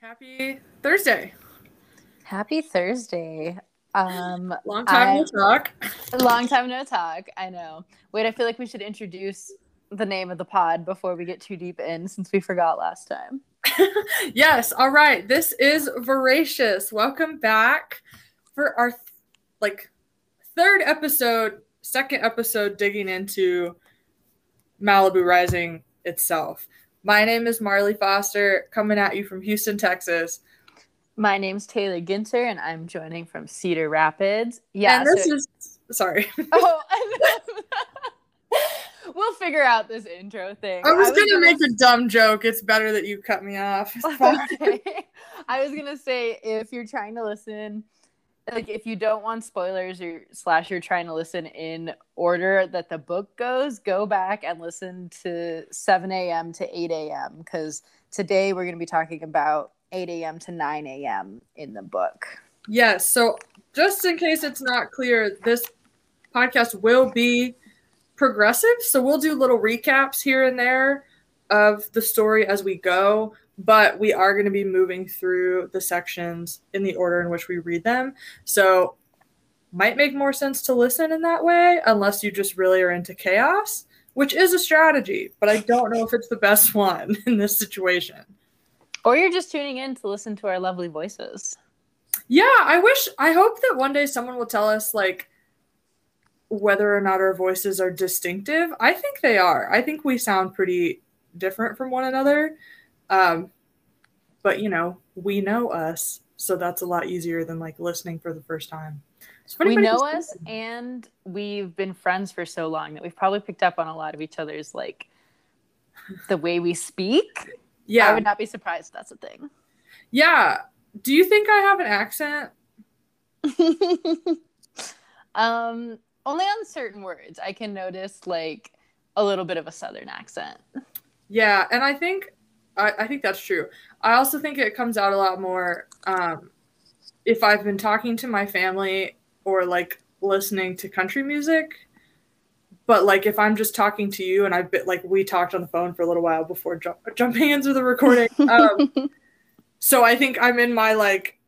Happy Thursday. Happy Thursday. Um, Long time I- no talk. long time no talk. I know. Wait, I feel like we should introduce the name of the pod before we get too deep in since we forgot last time. yes, all right. This is Voracious. Welcome back for our like third episode, second episode digging into Malibu Rising itself. My name is Marley Foster, coming at you from Houston, Texas. My name's Taylor Ginter, and I'm joining from Cedar Rapids. Yeah, and this so- is sorry. oh, we'll figure out this intro thing. I was, gonna, make a dumb joke. It's better that you cut me off. Okay. I was gonna say if you're trying to listen, like if you don't want spoilers or slash you're trying to listen in order that the book goes, go back and listen to 7 a.m. to 8 a.m. because today we're gonna be talking about 8 a.m. to 9 a.m. in the book. Yes. So, just in case it's not clear, this podcast will be progressive. So, we'll do little recaps here and there of the story as we go, but we are going to be moving through the sections in the order in which we read them. So, might make more sense to listen in that way unless you just really are into chaos, which is a strategy, but I don't know if it's the best one in this situation. Or you're just tuning in to listen to our lovely voices. Yeah, I wish I hope that one day someone will tell us like whether or not our voices are distinctive. I think they are. I think we sound pretty different from one another. Um but you know, we know us, so that's a lot easier than like listening for the first time. So We know us and we've been friends for so long that we've probably picked up on a lot of each other's like the way we speak. Yeah, I would not be surprised if that's a thing. Yeah. Do you think I have an accent? um, only on certain words. I can notice like a little bit of a southern accent. Yeah, and I think I, I think that's true. I also think it comes out a lot more um, if I've been talking to my family or like listening to country music. But like if I'm just talking to you and I've been like we talked on the phone for a little while before ju- jumping into the recording. Um, so I think I'm in my like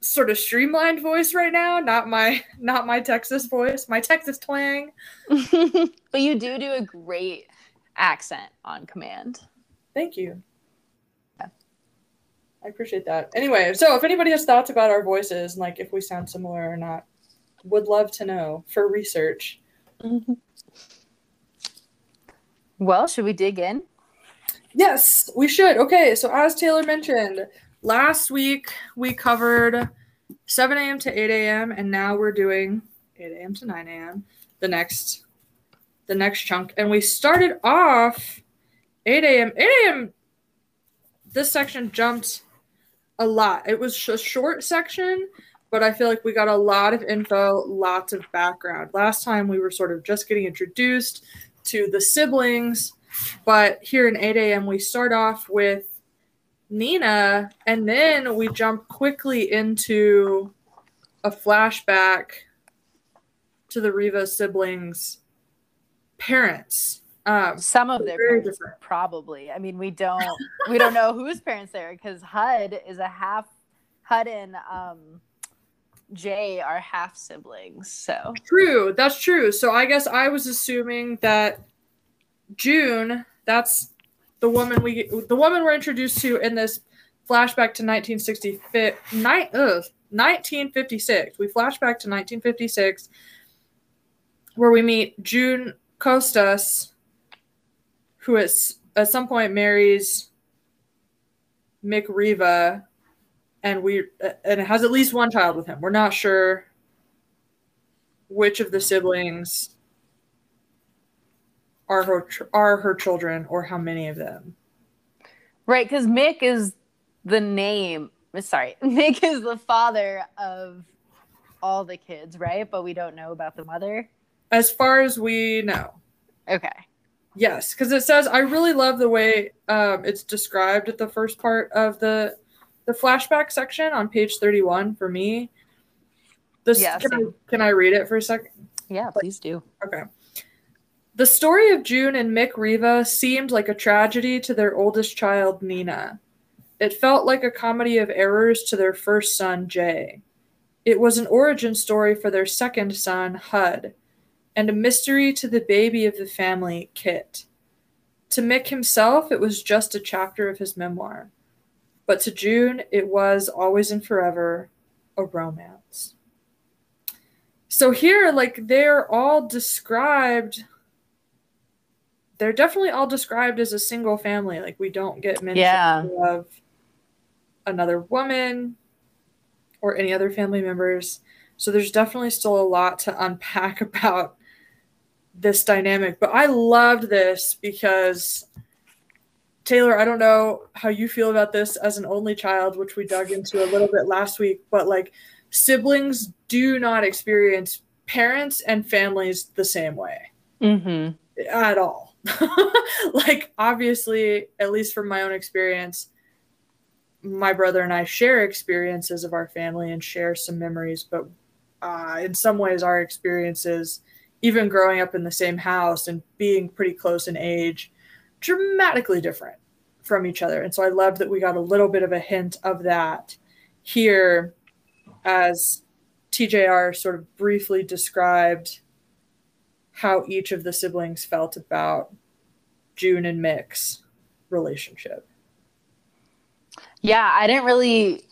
sort of streamlined voice right now, not my not my Texas voice, my Texas twang. but you do do a great accent on command. Thank you. Yeah. I appreciate that. Anyway, so if anybody has thoughts about our voices and like if we sound similar or not, would love to know for research. Mm-hmm. Well, should we dig in? Yes, we should. Okay, so as Taylor mentioned, last week we covered 7 a.m. to 8 a.m. and now we're doing 8 a.m. to 9 a.m. the next the next chunk. And we started off 8 a.m. 8 a.m. This section jumped a lot. It was a short section, but I feel like we got a lot of info, lots of background. Last time we were sort of just getting introduced to the siblings, but here in 8 a.m. we start off with Nina, and then we jump quickly into a flashback to the Riva siblings' parents. Um, Some of their parents, different. probably. I mean, we don't we don't know whose parents they are because HUD is a half HUD and um, Jay are half siblings. So True, that's true. So I guess I was assuming that June, that's the woman we the woman we're introduced to in this flashback to 1965 ni- ugh, 1956. We flash back to 1956 where we meet June Costas who is at some point marries Mick Riva and we and has at least one child with him. We're not sure which of the siblings are her are her children or how many of them. right, because Mick is the name. Sorry, Mick is the father of all the kids, right? But we don't know about the mother. As far as we know. Okay. Yes, because it says I really love the way um, it's described at the first part of the the flashback section on page 31 for me. This Yeah, can, I, can I read it for a second? Yeah, please do. Okay. The story of June and Mick Riva seemed like a tragedy to their oldest child, Nina. It felt like a comedy of errors to their first son, Jay. It was an origin story for their second son, Hud, and a mystery to the baby of the family, Kit. To Mick himself, it was just a chapter of his memoir. But to June, it was always and forever a romance. So here, like, they're all described. They're definitely all described as a single family. Like, we don't get mention Yeah. of another woman or any other family members. So there's definitely still a lot to unpack about this dynamic. But I loved this because Taylor, I don't know how you feel about this as an only child, which we dug into a little bit last week, but like siblings do not experience parents and families the same way Mm-hmm. at all. like, obviously, at least from my own experience, my brother and I share experiences of our family and share some memories, but uh, in some ways, our experiences, even growing up in the same house and being pretty close in age, dramatically different from each other. And so I loved that we got a little bit of a hint of that here as TJR sort of briefly described how each of the siblings felt about June and Mick's relationship. Yeah, I didn't really.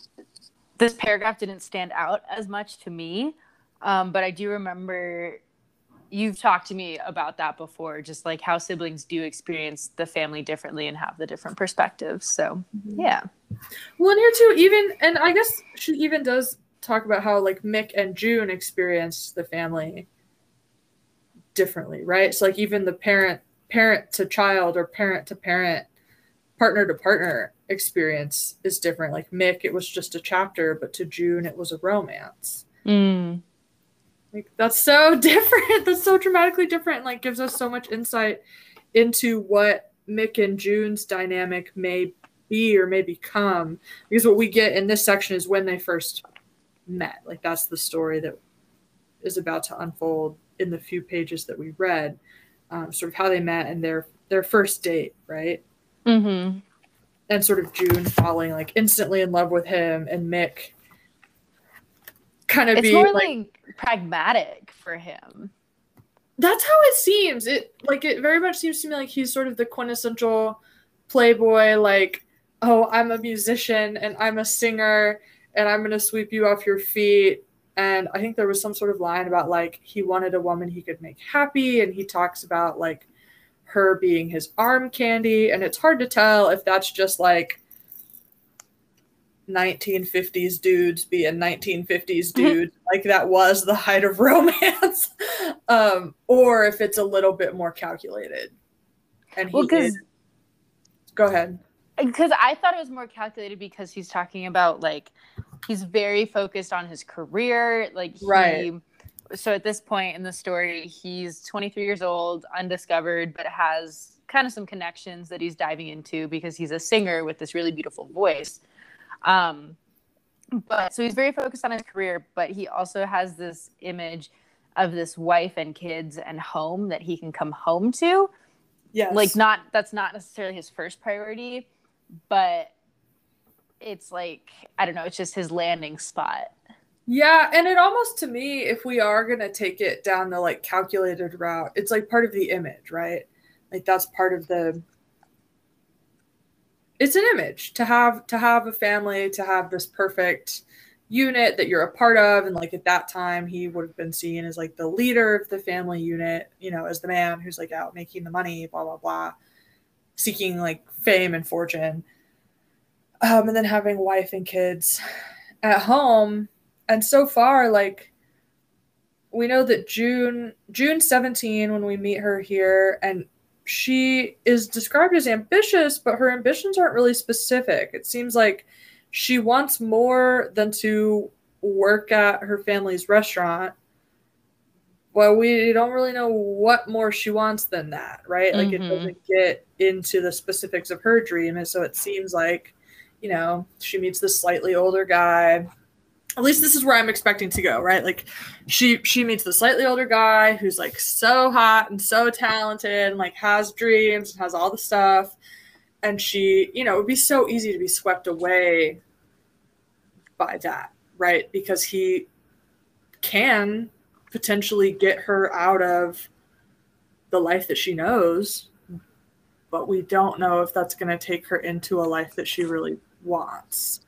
This paragraph didn't stand out as much to me, um, but I do remember you've talked to me about that before, just like how siblings do experience the family differently and have the different perspectives. So, yeah. Well, and here too, even and I guess she even does talk about how like Mick and June experienced the family differently, right? So like even the parent parent to child or parent to parent, partner to partner experience is different. Like Mick, it was just a chapter, but to June it was a romance. Mm. Like that's so different. That's so dramatically different. and, Like gives us so much insight into what Mick and June's dynamic may be or may become. Because what we get in this section is when they first met. Like that's the story that is about to unfold in the few pages that we read. Um, sort of how they met and their their first date, right? Mm-hmm. and sort of June falling like instantly in love with him and Mick kind of It's being more like, like pragmatic for him. that's how it seems. It like it very much seems to me like he's sort of the quintessential playboy like oh, I'm a musician and I'm a singer and I'm going to sweep you off your feet and I think there was some sort of line about like he wanted a woman he could make happy and he talks about like her being his arm candy and it's hard to tell if that's just like 1950s dudes being 1950s dudes like that was the height of romance um or if it's a little bit more calculated and he Well, is- go ahead because I thought it was more calculated because he's talking about like he's very focused on his career. Like he, Right. So at this point in the story, he's 23 years old, undiscovered, but has kind of some connections that he's diving into because he's a singer with this really beautiful voice. Um, but so he's very focused on his career, but he also has this image of this wife and kids and home that he can come home to. Yes. Like not that's not necessarily his first priority but it's like i don't know it's just his landing spot. Yeah, and it almost to me, if we are gonna take it down the like calculated route, it's like part of the image, right? Like that's part of the it's an image to have to have a family, to have this perfect unit that you're a part of. And like at that time he would have been seen as like the leader of the family unit, you know, as the man who's like out making the money, blah blah blah, seeking like fame and fortune. Um, and then having wife and kids at home and so far like we know that june june 17 when we meet her here and she is described as ambitious but her ambitions aren't really specific. It seems like she wants more than to work at her family's restaurant. Well we don't really know what more she wants than that right? Like it Mhm. doesn't get into the specifics of her dream. And so it seems like you know she meets this slightly older guy at least this is where I'm expecting to go, right? Like she she meets the slightly older guy who's like so hot and so talented and like has dreams and has all the stuff. and she, you know, it would be so easy to be swept away by that, right? Because he can potentially get her out of the life that she knows, but we don't know if that's going to take her into a life that she really wants.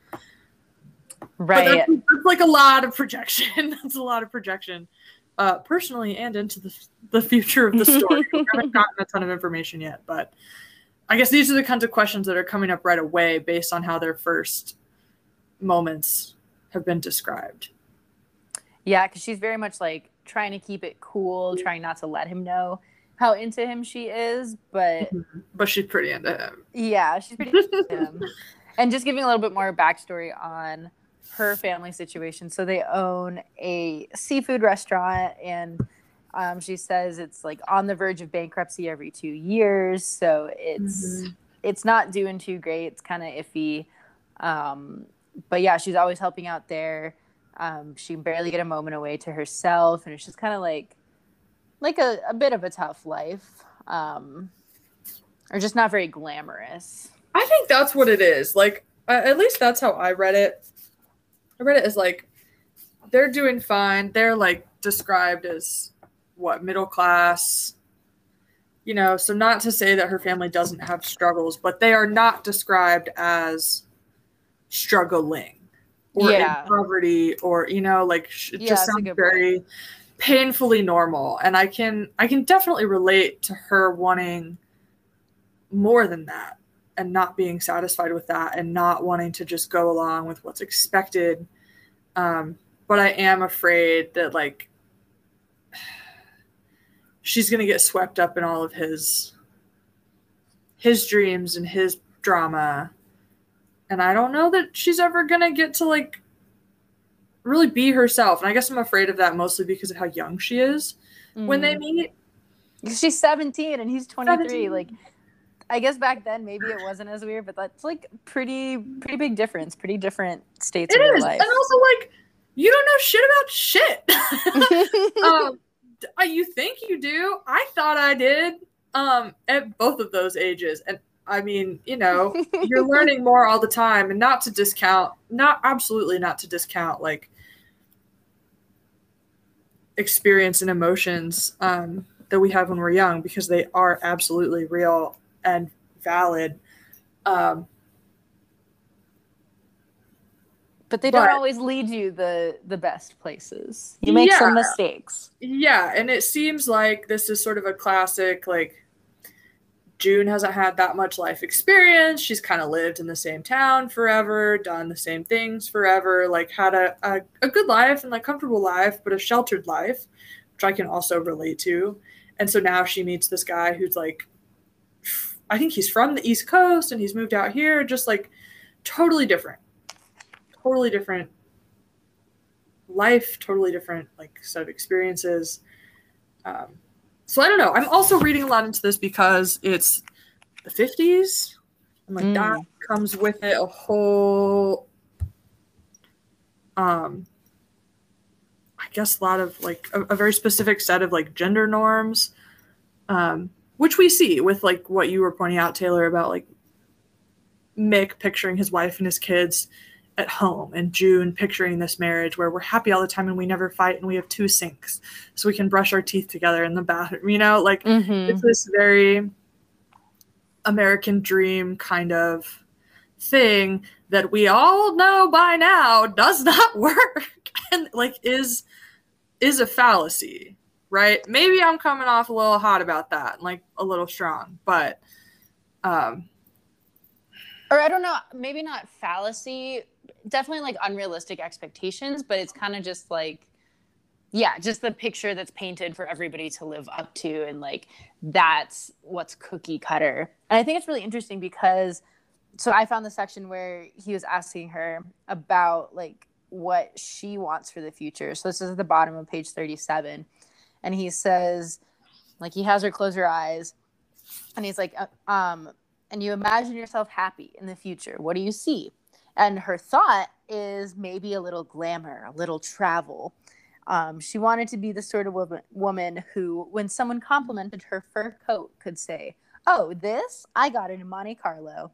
Right. That's, that's, like a lot of projection. that's a lot of projection, uh, personally and into the, the future of the story. we haven't gotten a ton of information yet, but I guess these are the kinds of questions that are coming up right away based on how their first moments have been described. Yeah, because she's very much like trying to keep it cool, trying not to let him know how into him she is, but but she's pretty into him. Yeah, she's pretty into him. And just giving a little bit more backstory on her family situation. So they own a seafood restaurant and um, she says it's like on the verge of bankruptcy every two years. So it's mm-hmm. it's not doing too great. It's kind of iffy. Um, but yeah, she's always helping out there. Um, she barely get a moment away to herself, and it's just kind of like like a, a bit of a tough life, um, or just not very glamorous. I think that's what it is. Like at least that's how I read it. I read it as like they're doing fine. They're like described as what middle class you know so not to say that her family doesn't have struggles but they are not described as struggling or yeah. in poverty or you know like it yeah, just sounds very point. painfully normal and i can i can definitely relate to her wanting more than that and not being satisfied with that and not wanting to just go along with what's expected um, but i am afraid that like she's to get swept up in all of his his dreams and his drama and i don't know that she's ever to get to like really be herself and i guess i'm afraid of that mostly because of how young she is mm. when they mm. meet she's 17 and he's 23 17. like i guess back then maybe it wasn't as weird but that's like pretty pretty big difference pretty different states it of their is. and also like you don't know shit about shit um, uh, you think you do. I thought I did um, at both of those ages. And I mean, you know, you're learning more all the time and not to discount, not absolutely not to discount like experience and emotions um, that we have when we're young because they are absolutely real and valid. Um, but they don't but, always lead you the the best places. You make yeah, some mistakes. Yeah and it seems like this is sort of a classic like june hasn't had that much life experience. She's kind of lived in the same town forever done the same things forever like had a, a, a good life and like comfortable life but a sheltered life which i can also relate to. And so now she meets this guy who's like i think he's from the east coast and he's moved out here just like totally different totally different life, totally different like set of experiences. Um, so I don't know. I'm also reading a lot into this because it's the 50s, and like mm. that comes with it a whole, um, I guess a lot of like a, a very specific set of like gender norms, um, which we see with like what you were pointing out, Taylor, about like Mick picturing his wife and his kids at home and June picturing this marriage where we're happy all the time and we never fight and we have two sinks so we can brush our teeth together in the bathroom. You know, like mm-hmm. it's this very American dream kind of thing that we all know by now does not work and like is is a fallacy, right? Maybe I'm coming off a little hot about that, like a little strong, but um or I don't know, maybe not fallacy, definitely like unrealistic expectations, but it's kind of just like, yeah, just the picture that's painted for everybody to live up to. And like, that's what's cookie cutter. And I think it's really interesting because, so I found the section where he was asking her about like what she wants for the future. So this is at the bottom of page 37. And he says, like, he has her close her eyes. And he's like, uh, um, and you imagine yourself happy in the future. What do you see? And her thought is maybe a little glamour, a little travel. Um, she wanted to be the sort of woman, woman who, when someone complimented her fur coat, could say, oh, this I got it in Monte Carlo.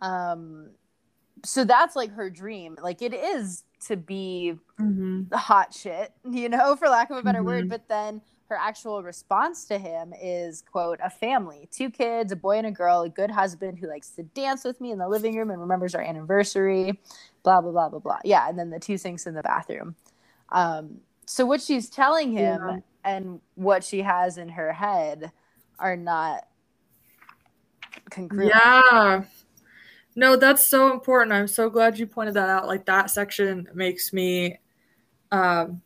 Um, so that's like her dream. Like it is to be Mm-hmm. the hot shit, you know, for lack of a better Mhm. word. But then her actual response to him is, quote, a family, two kids, a boy and a girl, a good husband who likes to dance with me in the living room and remembers our anniversary, blah, blah, blah, blah, blah. Yeah. And then the two sinks in the bathroom. Um, so what she's telling him Yeah. and what she has in her head are not congruent. Yeah. No, that's so important. I'm so glad you pointed that out. Like that section makes me um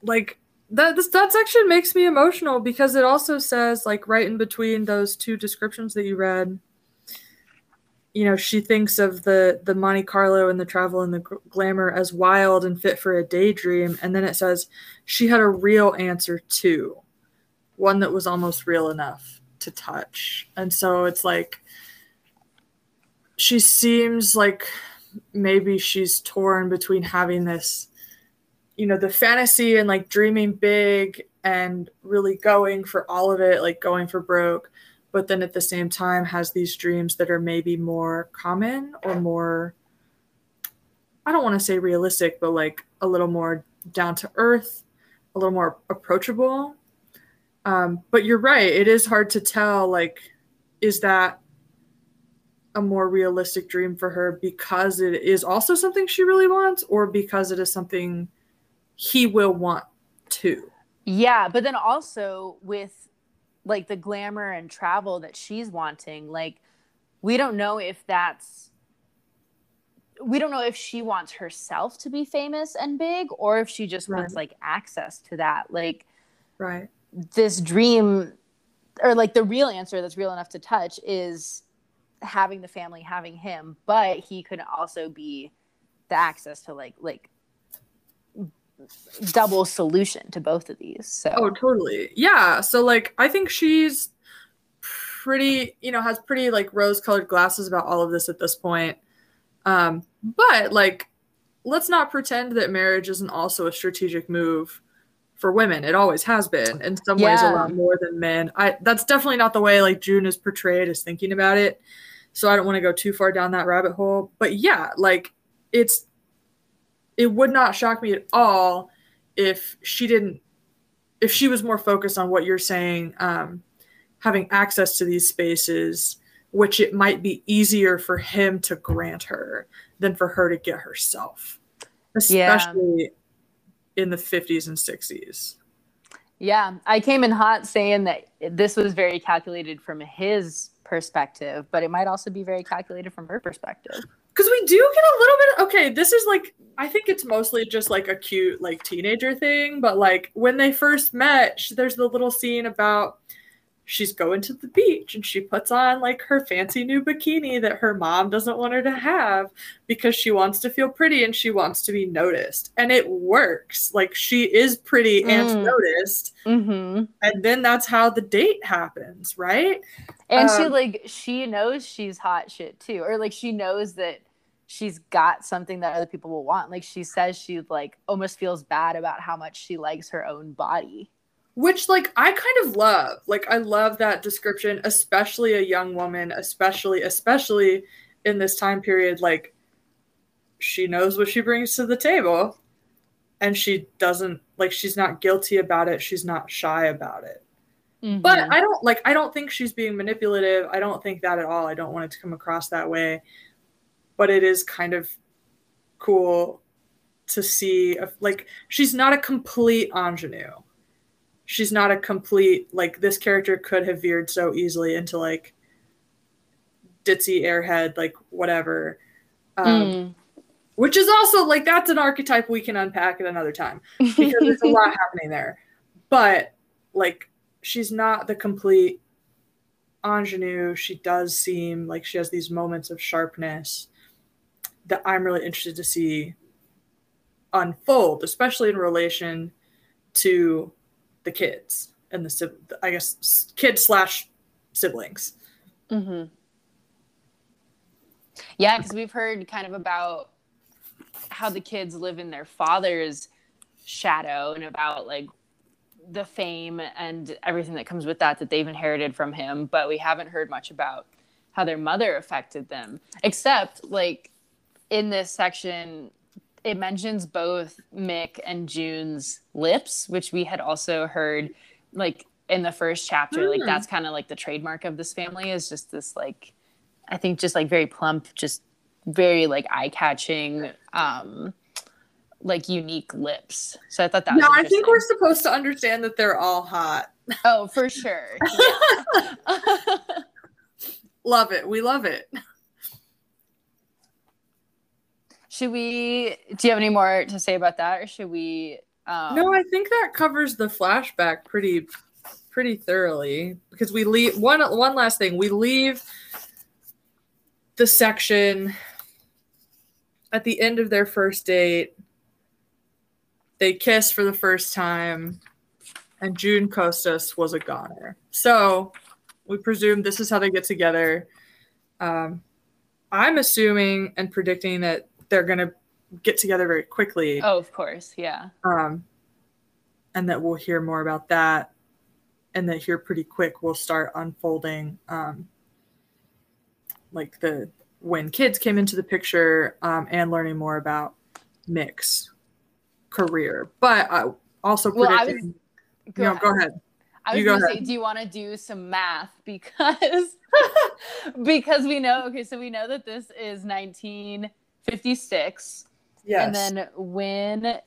like that this that section makes me emotional because it also says like right in between those two descriptions that you read you know she thinks of the the Monte Carlo and the travel and the glamour as wild and fit for a daydream and then it says she had a real answer too one that was almost real enough to touch. And so it's like she seems like maybe she's torn between having this you know the fantasy and like dreaming big and really going for all of it like going for broke but then at the same time has these dreams that are maybe more common or more i don't want to say realistic but like a little more down to earth a little more approachable um, but you're right it is hard to tell like is that a more realistic dream for her because it is also something she really wants or because it is something he will want too Yeah, but then also with like the glamour and travel that she's wanting, like we don't know if that's we don't know if she wants herself to be famous and big or if she just wants like access to that. Like right this dream or like the real answer that's real enough to touch is having the family, having him, but he could also be the access to like like double solution to both of these. So oh totally yeah so like i think she's pretty you know has pretty like rose colored glasses about all of this at this point um but like let's not pretend that marriage isn't also a strategic move for women. It always has been in some ways a lot more than men. I that's definitely not the way like june is portrayed as thinking about it. So i don't want to go too far down that rabbit hole. But yeah like it's it would not shock me at all if she didn't if she was more focused on what you're saying um having access to these spaces which it might be easier for him to grant her than for her to get herself. Yeah. In the 50s and 60s Yeah, I came in hot saying that this was very calculated from his perspective, but it might also be very calculated from her perspective. because we do get a little bit okay this is like i think it's mostly just like a cute like teenager thing but like when they first met there's the little scene about she's going to the beach and she puts on like her fancy new bikini that her mom doesn't want her to have because she wants to feel pretty and she wants to be noticed and it works like she is pretty and Mm. noticed Mm-hmm. and then that's how the date happens right And she Um, like she knows she's hot shit too, or like she knows that she's got something that other people will want. Like she says she like almost feels bad about how much she likes her own body. Which like i kind of love. Like i love that description especially a young woman especially especially in this time period like she knows what she brings to the table and she doesn't like she's not guilty about it. She's not shy about it. But Mm-hmm. i don't like i don't think she's being manipulative. I don't think that at all. I don't want it to come across that way. But it is kind of cool to see if, like she's not a complete ingenue she's not a complete like this character could have veered so easily into like ditzy airhead like whatever um, Mm. which is also like that's an archetype we can unpack at another time because there's a lot happening there. But like she's not the complete ingenue. She does seem like she has these moments of sharpness that I'm really interested to see unfold, especially in relation to the kids and the I guess kids slash siblings. Mm-hmm. Yeah, because we've heard kind of about how the kids live in their father's shadow and about like the fame and everything that comes with that that they've inherited from him, but we haven't heard much about how their mother affected them. Except like in this section it mentions both Mick and June's lips, which we had also heard like in the first chapter. Mm. Like hmm. that's kind of like the trademark of this family is just this like I think just like very plump, just very like eye catching, um, like unique lips. So I thought that. No, I think we're supposed to understand that they're all hot. Oh, for sure. love it. We love it. Should we? Do you have any more to say about that, or should we? Um... No, I think that covers the flashback pretty, pretty thoroughly because we leave one. One last thing, we leave the section at the end of their first date. They kiss for the first time, and June Costas was a goner. So we presume this is how they get together. Um, I'm assuming and predicting that they're going to get together very quickly. Oh, of course, yeah. Um, and that we'll hear more about that, and that here pretty quick we'll start unfolding, um, like the when kids came into the picture, um, and learning more about Mick's career. But I also predicting. Well, I was, go you know, ahead. go ahead. I was you gonna say, do you want to do some math because because we know okay, so we know that this is 19- 56. Yes. And then when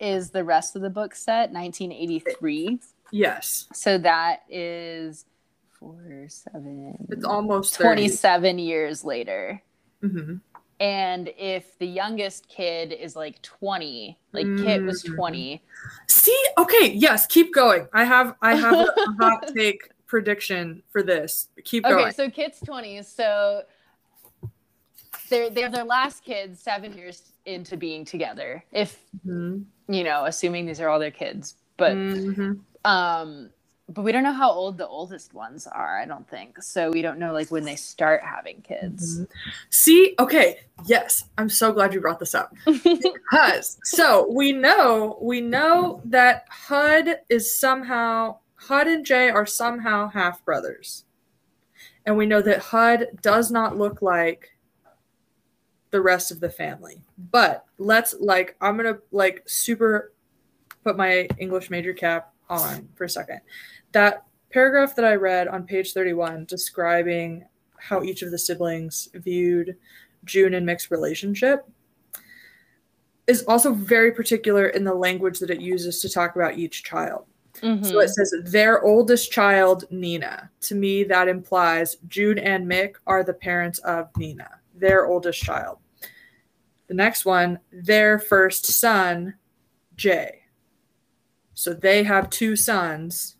is the rest of the book set? 1983. Yes. So that is four, seven. It's almost 27 years later. Mm-hmm. And if the youngest kid is like 20, like mm-hmm. Kit was mm-hmm. 20. See, okay, yes, keep going. I have I have a hot take prediction for this. Keep going. Okay, so Kit's 20. So they they have their last kids seven years into being together. If mm-hmm. you know, assuming these are all their kids, but mm-hmm. um, but we don't know how old the oldest ones are. I don't think so. We don't know like when they start having kids. Mm-hmm. See, okay, yes, I'm so glad you brought this up because so we know we know that Hud is somehow Hud and Jay are somehow half brothers. And we know that Hud does not look like the rest of the family. But let's like I'm gonna like super put my English major cap on for a second. That paragraph that I read on page 31 describing how each of the siblings viewed June and Mick's relationship is also very particular in the language that it uses to talk about each child. Mm-hmm. So it says their oldest child, Nina. To me, that implies June and Mick are the parents of Nina their oldest child. The next one, their first son, Jay. So they have two sons.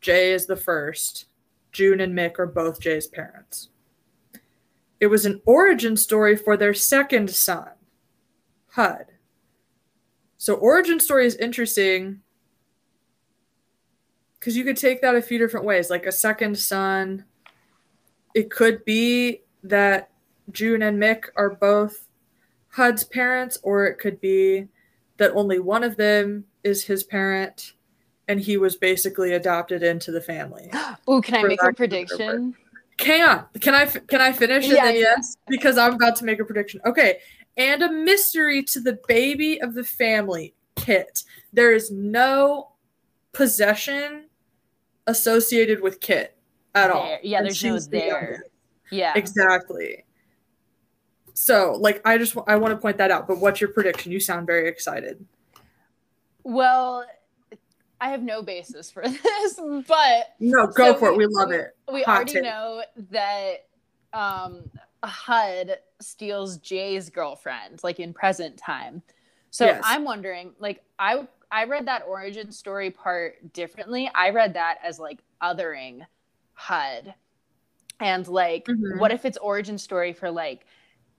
Jay is the first. June and Mick are both Jay's parents. It was an origin story for their second son, Hud. So origin story is interesting because you could take that a few different ways. Like a second son, it could be that June and Mick are both Hud's parents, or it could be that only one of them is his parent and he was basically adopted into the family. Oh, can I make a prediction? Can can I can I finish? Yes. yes, because I'm about to make a prediction. Okay, and a mystery to the baby of the family, Kit. There is no possession associated with Kit at there. all. Yeah, there's no there. Yeah, exactly. So, like, I just I want to point that out. But what's your prediction? You sound very excited. Well, I have no basis for this, but no, go so for we, it. We love it. We Hot already take. know that um, HUD steals Jay's girlfriend, like in present time. So yes. I'm wondering, like, I I read that origin story part differently. I read that as like othering HUD, and like, mm-hmm. what if it's origin story for like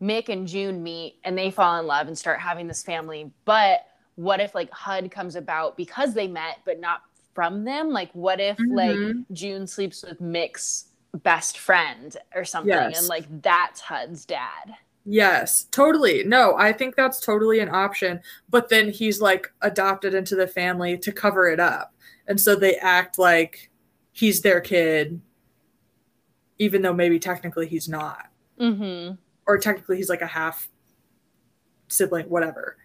Mick and June meet and they fall in love and start having this family. But what if like HUD comes about because they met, but not from them? Like, what if mm-hmm. like June sleeps with Mick's best friend or something yes. and like that's HUD's dad? Yes, totally. No, I think that's totally an option. But then he's like adopted into the family to cover it up. and so they act like he's their kid, even though maybe technically he's not, Mm-hmm. Or technically he's like a half sibling, whatever.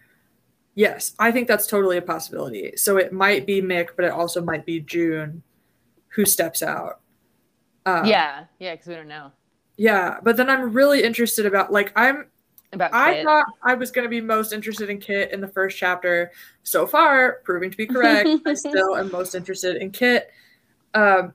Yes, I think that's totally a possibility. So it might be Mick, but it also might be June who steps out. Um, yeah, yeah, because we don't know yeah. But then I'm really interested about like I'm about. I Kit. thought I was going to be most interested in Kit in the first chapter. So far, proving to be correct, I still am most interested in Kit um,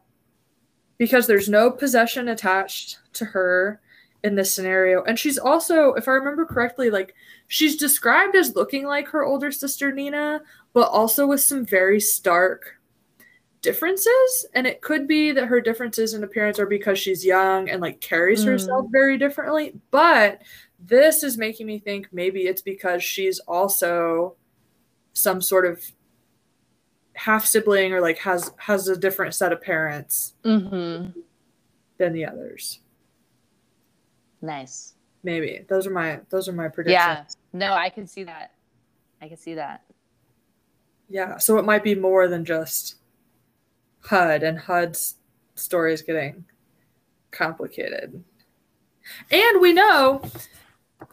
because there's no possession attached to her in this scenario. And she's also, if I remember correctly, like she's described as looking like her older sister Nina, but also with some very stark differences. And it could be that her differences in appearance are because she's young and like carries Mm. herself very differently. But this is making me think maybe it's because she's also some sort of half sibling or like has has a different set of parents Mm-hmm. than the others. Nice. Maybe those are my those are my predictions. Yeah. No, I can see that. I can see that. Yeah, so it might be more than just HUD, and HUD's story is getting complicated. And we know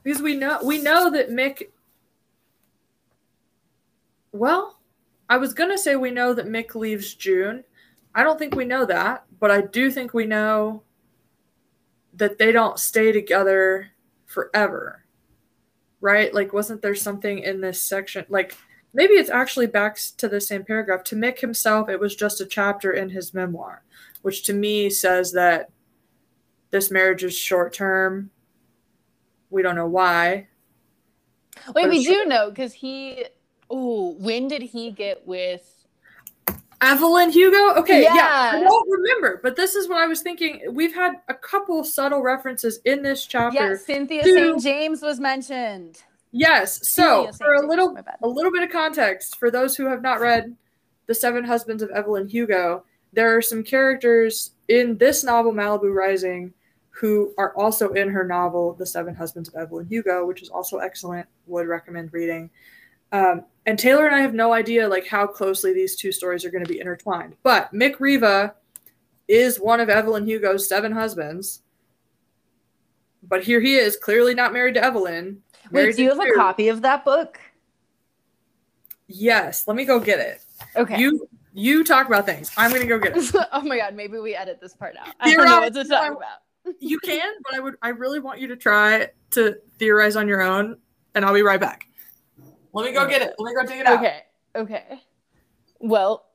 because we know we know that Mick. Well, I was gonna say we know that Mick leaves June. I don't think we know that, but I do think we know that they don't stay together forever. Right? Like, wasn't there something in this section? Like, maybe it's actually back to the same paragraph. To Mick himself, it was just a chapter in his memoir, which to me says that this marriage is short term. We don't know why. Wait, we sure. do know because he. Oh, when did he get with? Evelyn Hugo? Okay, yeah. Yeah. I don't remember, but this is what I was thinking. We've had a couple subtle references in this chapter. Yeah, Celia Two. St. James was mentioned. Yes. So Celia for a little a little bit of context for those who have not read The Seven Husbands of Evelyn Hugo, there are some characters in this novel, Malibu Rising, who are also in her novel, The Seven Husbands of Evelyn Hugo, which is also excellent. Would recommend reading. Um, and Taylor and I have no idea like how closely these two stories are going to be intertwined. But Mick Riva is one of Evelyn Hugo's seven husbands. But here he is, clearly not married to Evelyn. Wait, do you have a copy of that book? Yes, let me go get it. Okay. You you talk about things. I'm gonna go get it. oh my god, maybe we edit this part out. I don't know what to talk about. You can, but I would I really want you to try to theorize on your own, and I'll be right back. Let me go get it. Let me go dig it out. Okay. Okay. Well,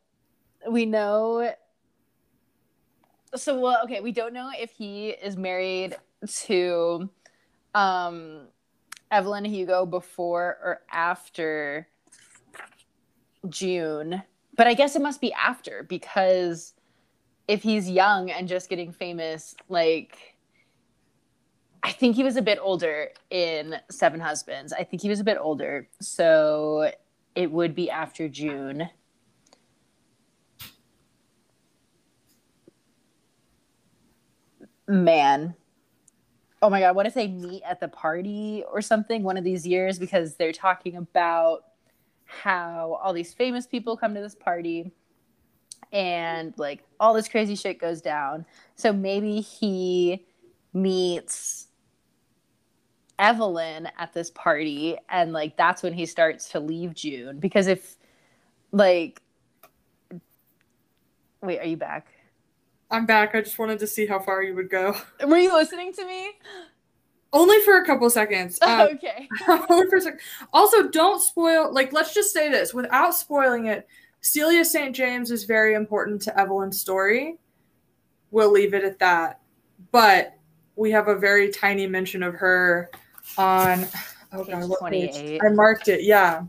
we know. So well, okay, we don't know if he is married to um Evelyn Hugo before or after June. But I guess it must be after because if he's young and just getting famous, like I think he was a bit older in Seven Husbands. I think he was a bit older. So it would be after June. Man. Oh my god, what if they meet at the party or something one of these years because they're talking about how all these famous people come to this party and like all this crazy shit goes down. So maybe he meets Evelyn at this party and like that's when he starts to leave June because if like Wait, are you back? I'm back. I just wanted to see how far you would go. Were you listening to me? Only for a couple seconds. Um, okay. only for a. Also, don't spoil. Like, let's just say this without spoiling it. Celia St. James is very important to Evelyn's story. We'll leave it at that. But we have a very tiny mention of her on. Oh god, what page? I marked it. Yeah,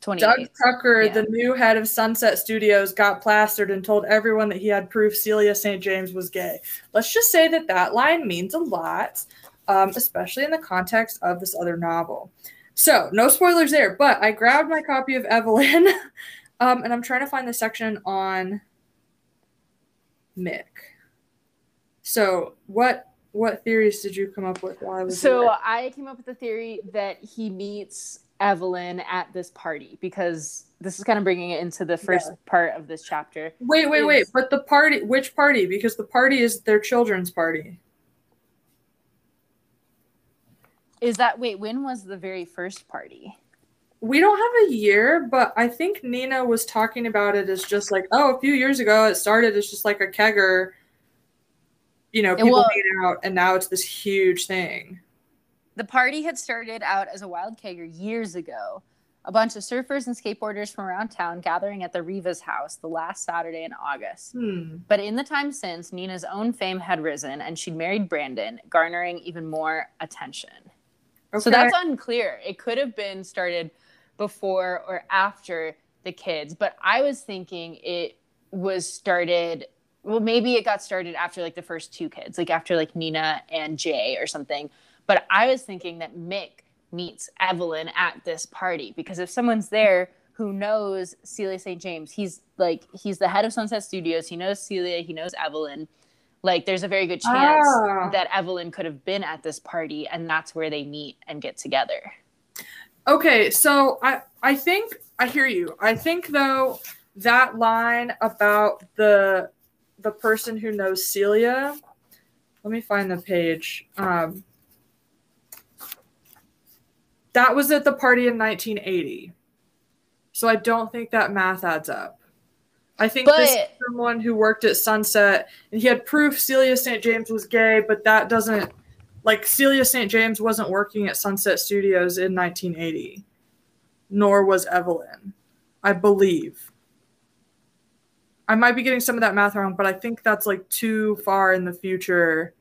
28. Doug Tucker, Yeah. the new head of Sunset Studios, got plastered and told everyone that he had proof Celia St. James was gay. Let's just say that that line means a lot, um, especially in the context of this other novel. So, no spoilers there, but I grabbed my copy of Evelyn, um, and I'm trying to find the section on Mick. So, what what theories did you come up with while I was So there? I came up with the theory that he meets Evelyn at this party because this is kind of bringing it into the first Yeah. part of this chapter. Wait, wait, wait. But the party, which party? Because the party is their children's party. Is that wait, when was the very first party? We don't have a year, but I think Nina was talking about it as just like, oh, a few years ago it started as just like a kegger. You know, people was- hanging out, and now it's this huge thing. The party had started out as a wild kegger years ago. A bunch of surfers and skateboarders from around town gathering at the Riva's house the last Saturday in August. Hmm. But in the time since, Nina's own fame had risen and she'd married Brandon, garnering even more attention. Okay. So that's unclear. It could have been started before or after the kids, but I was thinking it was started. Well, maybe it got started after like the first two kids, like after like Nina and Jay or something. But I was thinking that Mick meets Evelyn at this party because if someone's there who knows Celia St. James, he's like he's the head of Sunset Studios. He knows Celia. He knows Evelyn. Like there's a very good chance Ah. that Evelyn could have been at this party, and that's where they meet and get together. Okay, so I I think I hear you. I think though that line about the the person who knows Celia. Let me find the page. Um, that was at the party in 1980. So I don't think that math adds up. I think this is someone who worked at Sunset and he had proof Celia St. James was gay, but that doesn't like Celia St. James wasn't working at Sunset Studios in 1980, nor was Evelyn, I believe. I might be getting some of that math wrong, but I think that's like too far in the future.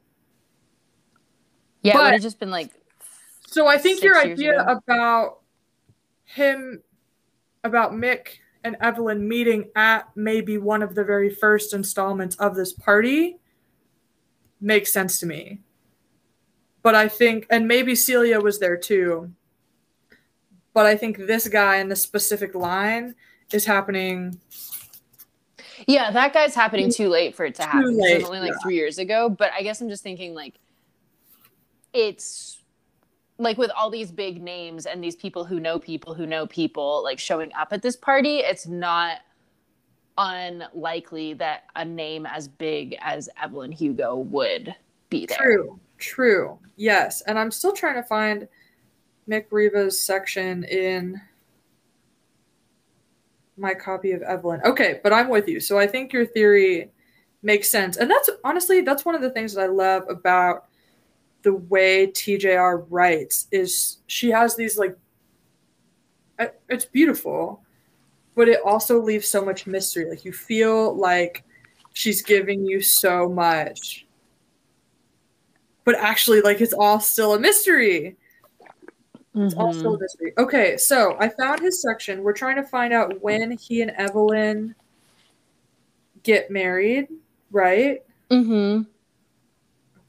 Yeah, it But- would have just been like, So I think your idea ago. about him, about Mick and Evelyn meeting at maybe one of the very first installments of this party makes sense to me. But I think, and maybe Celia was there too. But I think this guy in this specific line is happening. Yeah, that guy's happening too late for it to Too happen. 'cause It was only like yeah. three years ago. But I guess I'm just thinking like, it's like with all these big names and these people who know people who know people like showing up at this party, it's not unlikely that a name as big as Evelyn Hugo would be there. True, true. Yes. And I'm still trying to find Mick Riva's section in my copy of Evelyn. Okay, but I'm with you. So I think your theory makes sense. And that's honestly, that's one of the things that I love about the way TJR writes is she has these like it's beautiful, but it also leaves so much mystery. Like you feel like she's giving you so much but actually like it's all still a mystery it's all still a mystery okay so i found his section we're trying to find out when he and evelyn get married right Mm-hmm.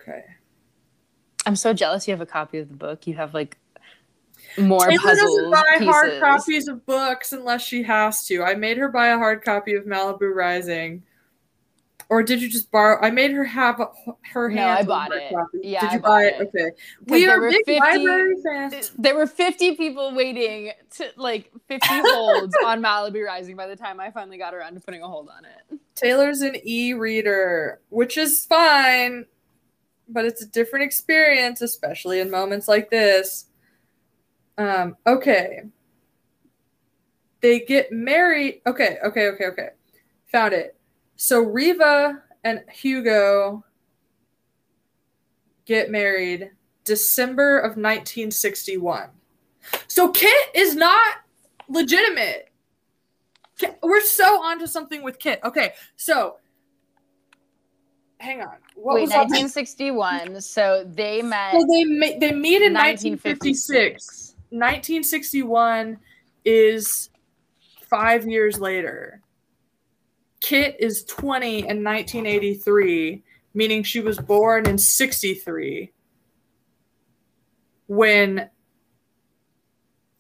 okay I'm so jealous you have a copy of the book. You have like more Taylor doesn't buy pieces. hard copies of books unless she has to. I made her buy a hard copy of Malibu Rising. Or did you just borrow? I made her have her No, I bought it. copy. Yeah, did you buy it? it. Okay. We are big 50 library fans. There were 50 people waiting to like 50 holds on Malibu Rising by the time I finally got around to putting a hold on it. Taylor's an e-reader, which is fine, but it's a different experience, especially in moments like this. Um, okay. They get married. Okay, okay, okay, okay. Found it. So Riva and Hugo get married December of 1961. So Kit is not legitimate. Kit- We're so onto something with Kit. Okay, so hang on. What Wait, was that? 1961. So they met So they ma- they meet in 1956. 1956. 1961 is five years later. Kit is 20 in 1983, meaning she was born in 63. When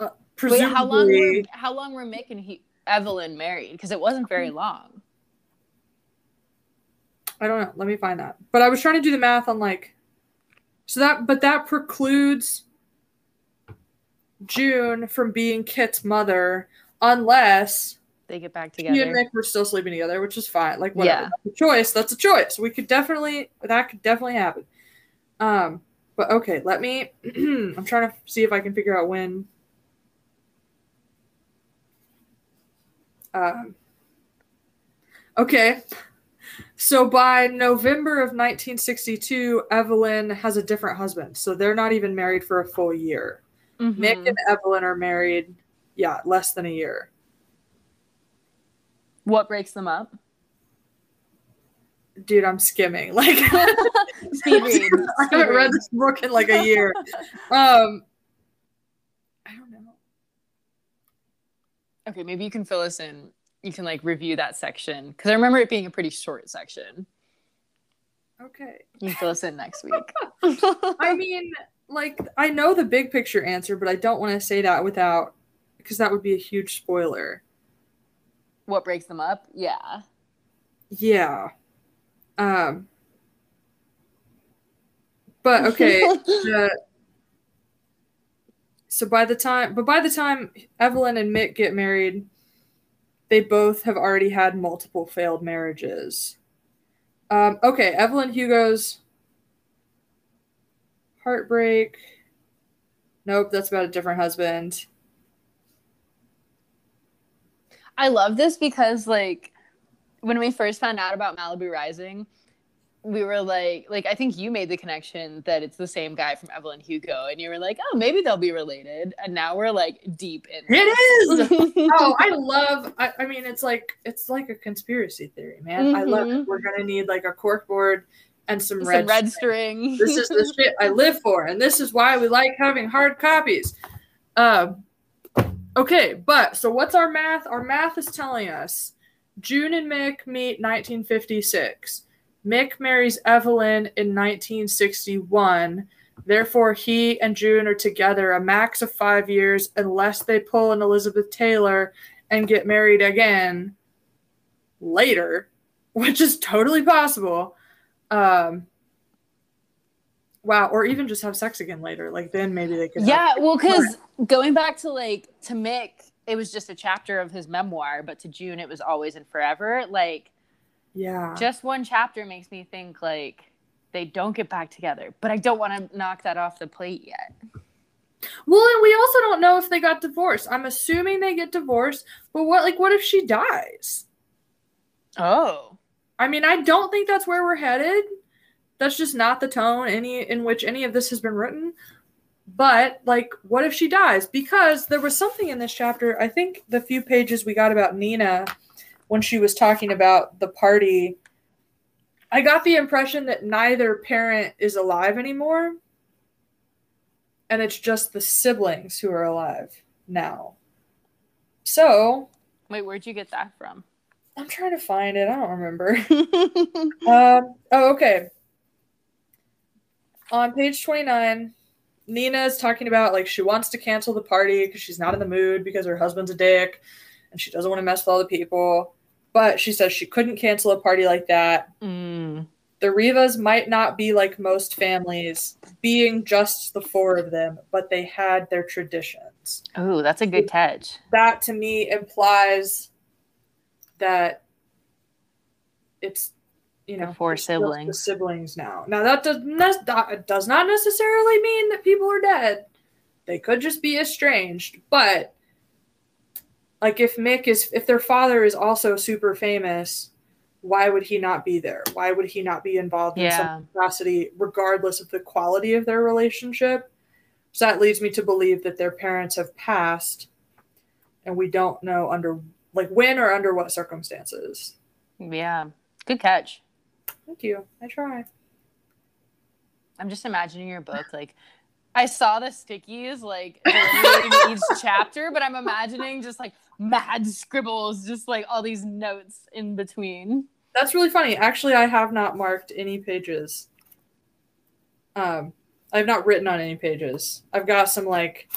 uh, Wait, how long were how long were Mick and he, Evelyn married? Because it wasn't very long. I don't know. Let me find that. But I was trying to do the math on like, so that, but that precludes June from being Kit's mother unless They get back he and together. Mick were still sleeping together, which is fine. Like whatever. Yeah. That's a choice. That's a choice. We could definitely that could definitely happen. Um, but okay, let me I'm trying to see if I can figure out when um Okay. So by November of 1962, Evelyn has a different husband. So they're not even married for a full year. Mhm. Mick and Evelyn are married, yeah, less than a year. What breaks them up? Dude, I'm skimming. Like Speed read. I haven't read this book in like a year. Um I don't know. Okay, maybe you can fill us in. You can like review that section because I remember it being a pretty short section. Okay. You can fill us in next week. I mean, like I know the big picture answer, but I don't want to say that without because that would be a huge spoiler. What breaks them up? Yeah. Yeah. Um But okay, the so by the time but by the time Evelyn and Mick get married, they both have already had multiple failed marriages. Um, okay, Evelyn Hugo's heartbreak. Nope, that's about a different husband. I love this because like when we first found out about Malibu Rising, we were like like I think you made the connection that it's the same guy from Evelyn Hugo and you were like, "Oh, maybe they'll be related." And now we're like deep in It is. this. oh, I love. I, I mean, it's like it's like a conspiracy theory, man. I love it. We're gonna need like a cork board and some, Some red. red string. string. This is the shit I live for, and this is why we like having hard copies. Um. Okay, but so what's our math? Our math is telling us June and Mick meet 1956. Mick marries Evelyn in 1961. Therefore, he and June are together a max of five years unless they pull an Elizabeth Taylor and get married again later, which is totally possible. Um, wow, or even just have sex again later. Like then maybe they could. have- yeah, well, because going back to like to Mick, it was just a chapter of his memoir, but to June, it was always and forever. Like yeah. just one chapter makes me think like they don't get back together, but I don't want to knock that off the plate yet. Well, and we also don't know if they got divorced. I'm assuming they get divorced, but what like what if she dies? Oh, I mean, I don't think that's where we're headed. That's just not the tone any in which any of this has been written. But like, what if she dies? Because there was something in this chapter. I think the few pages we got about Nina when she was talking about the party. I got the impression that neither parent is alive anymore. And it's just the siblings who are alive now. So wait, where'd you get that from? I'm trying to find it. I don't remember. Um, oh, okay. On page 29, Nina is talking about like she wants to cancel the party because she's not in the mood because her husband's a dick and she doesn't want to mess with all the people. But she says she couldn't cancel a party like that. Mm. The Rivas might not be like most families, being just the four of them, but they had their traditions. Oh, that's a good catch. That to me implies that it's you know The four siblings. the siblings now. Now that does that does not necessarily mean that people are dead. They could just be estranged, but like if Mick is if their father is also super famous, why would he not be there? Why would he not be involved in Yeah. some capacity, regardless of the quality of their relationship? So that leads me to believe that their parents have passed, and we don't know under like when or under what circumstances. Yeah, good catch. Thank you. I try. I'm just imagining your book like. I saw the stickies like delineating each chapter, but I'm imagining just like mad scribbles, just like all these notes in between. That's really funny. Actually, I have not marked any pages. Um, I've not written on any pages. I've got some like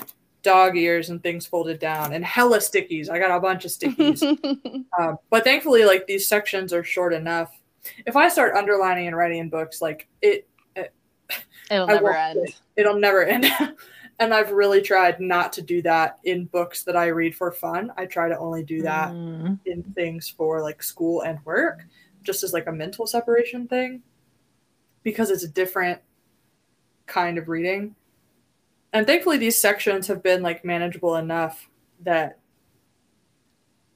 dog ears and things folded down, and hella stickies. I got a bunch of stickies. um, but thankfully, like these sections are short enough. If I start underlining and writing in books, like it, It'll I never end. quit. it'll never end. And I've really tried not to do that in books that I read for fun. I try to only do that Mm. in things for like school and work, just as like a mental separation thing, because it's a different kind of reading. And thankfully, these sections have been like manageable enough that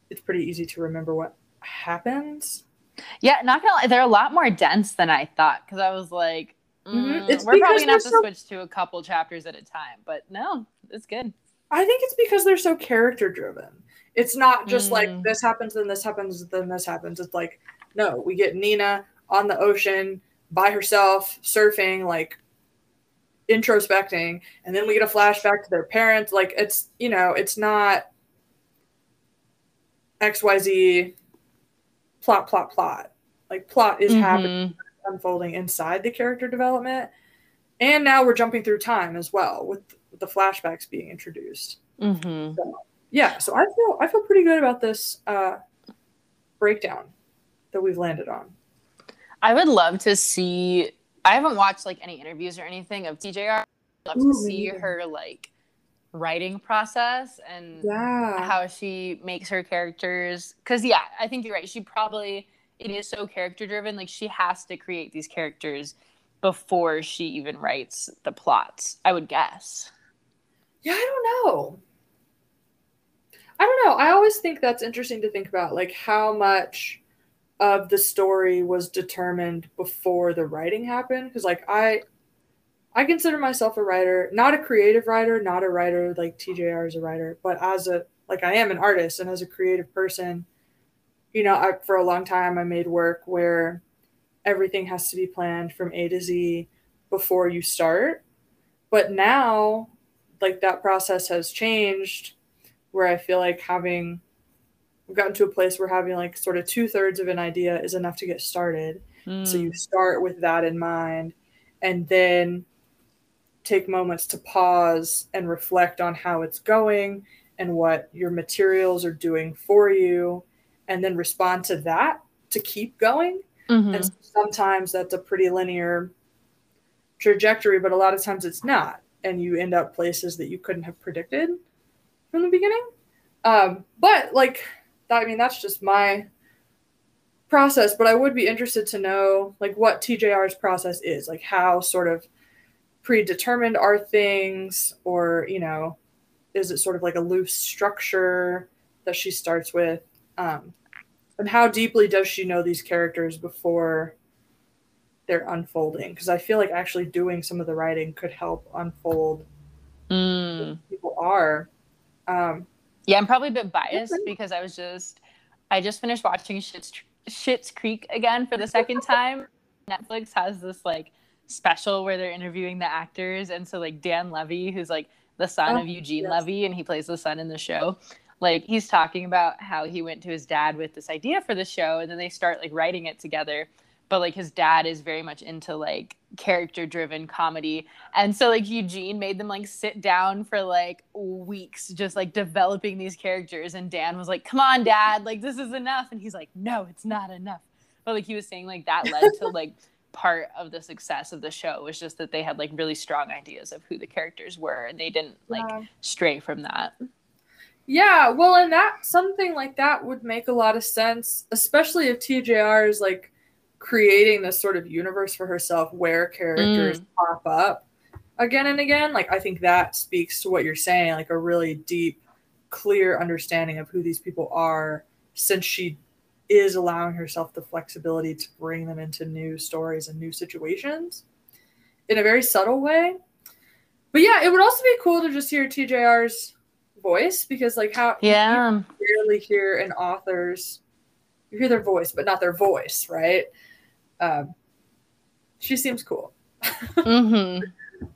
it's pretty easy to remember what happens. Yeah, not gonna lie, they're a lot more dense than I thought because I was like, Mhm. mm, we're probably gonna have to so- switch to a couple chapters at a time. But no, it's good. I think it's because they're so character driven. It's not just like Mm. this happens, then this happens, then this happens. It's like, no, we get Nina on the ocean by herself, surfing, like introspecting, and then we get a flashback to their parents. Like it's, you know, it's not XYZ plot, plot, plot. Like plot is happening Mhm. unfolding inside the character development. And now we're jumping through time as well with the flashbacks being introduced. Mhm. Yeah, so I feel I feel pretty good about this uh, breakdown that we've landed on. I would love to see. I haven't watched like any interviews or anything of TJR. I'd love Ooh, to see neither. her like writing process and Yeah. how she makes her characters. Because yeah, I think you're right. She probably it is so character driven. Like she has to create these characters before she even writes the plots. I would guess. Yeah, I don't know. I don't know. I always think that's interesting to think about, like how much of the story was determined before the writing happened. Because like I, I consider myself a writer, not a creative writer, not a writer like TJR is a writer, but as a like I am an artist and as a creative person, you know, I, for a long time I made work where everything has to be planned from A to Z before you start. But now like that process has changed where I feel like having we've gotten to a place where having like sort of two thirds of an idea is enough to get started. So hmm. you start with that in mind and then take moments to pause and reflect on how it's going and what your materials are doing for you and then respond to that to keep going. Mhm. And sometimes that's a pretty linear trajectory, but a lot of times it's not. And you end up places that you couldn't have predicted from the beginning. Um, but like, I mean, that's just my process. But I would be interested to know like what TJR's process is, like how sort of predetermined are things, or you know, is it sort of like a loose structure that she starts with? Um, and how deeply does she know these characters before they're unfolding? Because I feel like actually doing some of the writing could help unfold Mm. people are. Um, Yeah, I'm probably a bit biased Okay. because I was just I just finished watching Schitt's Schitt's Creek again for the second time. Netflix has this like special where they're interviewing the actors, and so like Dan Levy, who's like the son Oh, of Eugene yes. Levy, and he plays the son in the show. Like he's talking about how he went to his dad with this idea for the show, and then they start like writing it together. But like his dad is very much into like character driven comedy, and so like Eugene made them like sit down for like weeks just like developing these characters and Dan was like, "Come on, dad, like this is enough." And he's like, "No, it's not enough." But like he was saying like that led to like part of the success of the show was just that they had like really strong ideas of who the characters were and they didn't like Yeah. stray from that. Yeah, well, and that something like that would make a lot of sense, especially if TJR is like creating this sort of universe for herself where characters mm. pop up again and again. Like, I think that speaks to what you're saying, like a really deep, clear understanding of who these people are, since she is allowing herself the flexibility to bring them into new stories and new situations in a very subtle way. But yeah, it would also be cool to just hear TJR's voice because like how Yeah. you rarely hear an author's you hear their voice but not their voice right um, she seems cool hmm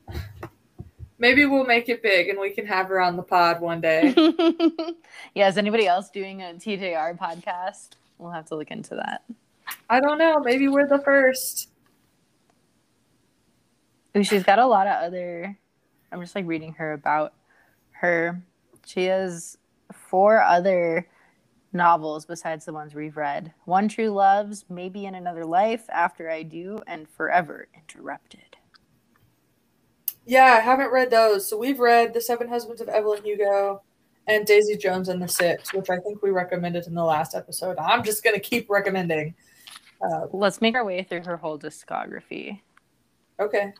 maybe we'll make it big and we can have her on the pod one day yeah, is anybody else doing a TJR podcast? We'll have to look into that. i don't know maybe we're the first Ooh, she's got a lot of other. I'm just like reading her about her. She has four other novels besides the ones we've read. One True Loves, Maybe in Another Life, After I Do, and Forever Interrupted. Yeah, I haven't read those. So we've read The Seven Husbands of Evelyn Hugo and Daisy Jones and the Six, which I think we recommended in the last episode. I'm just gonna keep recommending. Uh, Let's make our way through her whole discography. okay.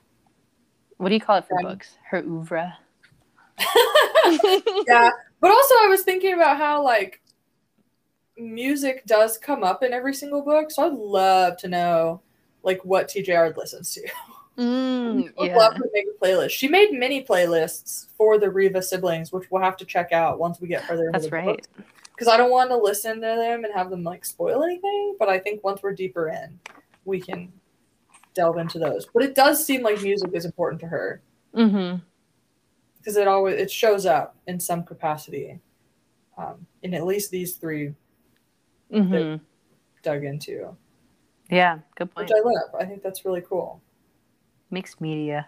What do you call it for Right. books? Her oeuvre. yeah, but also I was thinking about how like music does come up in every single book, so I'd love to know like what TJR listens to. Mm, yeah. love to make a playlist. She made many playlists for the Riva siblings, which we'll have to check out once we get further. into That's right. Because I don't want to listen to them and have them like spoil anything. But I think once we're deeper in, we can delve into those. But it does seem like music is important to her Mm-hmm. because it always it shows up in some capacity. Um, in at least these three Mm-hmm. dug into, Yeah, good point. which I love. I think that's really cool. Mixed media.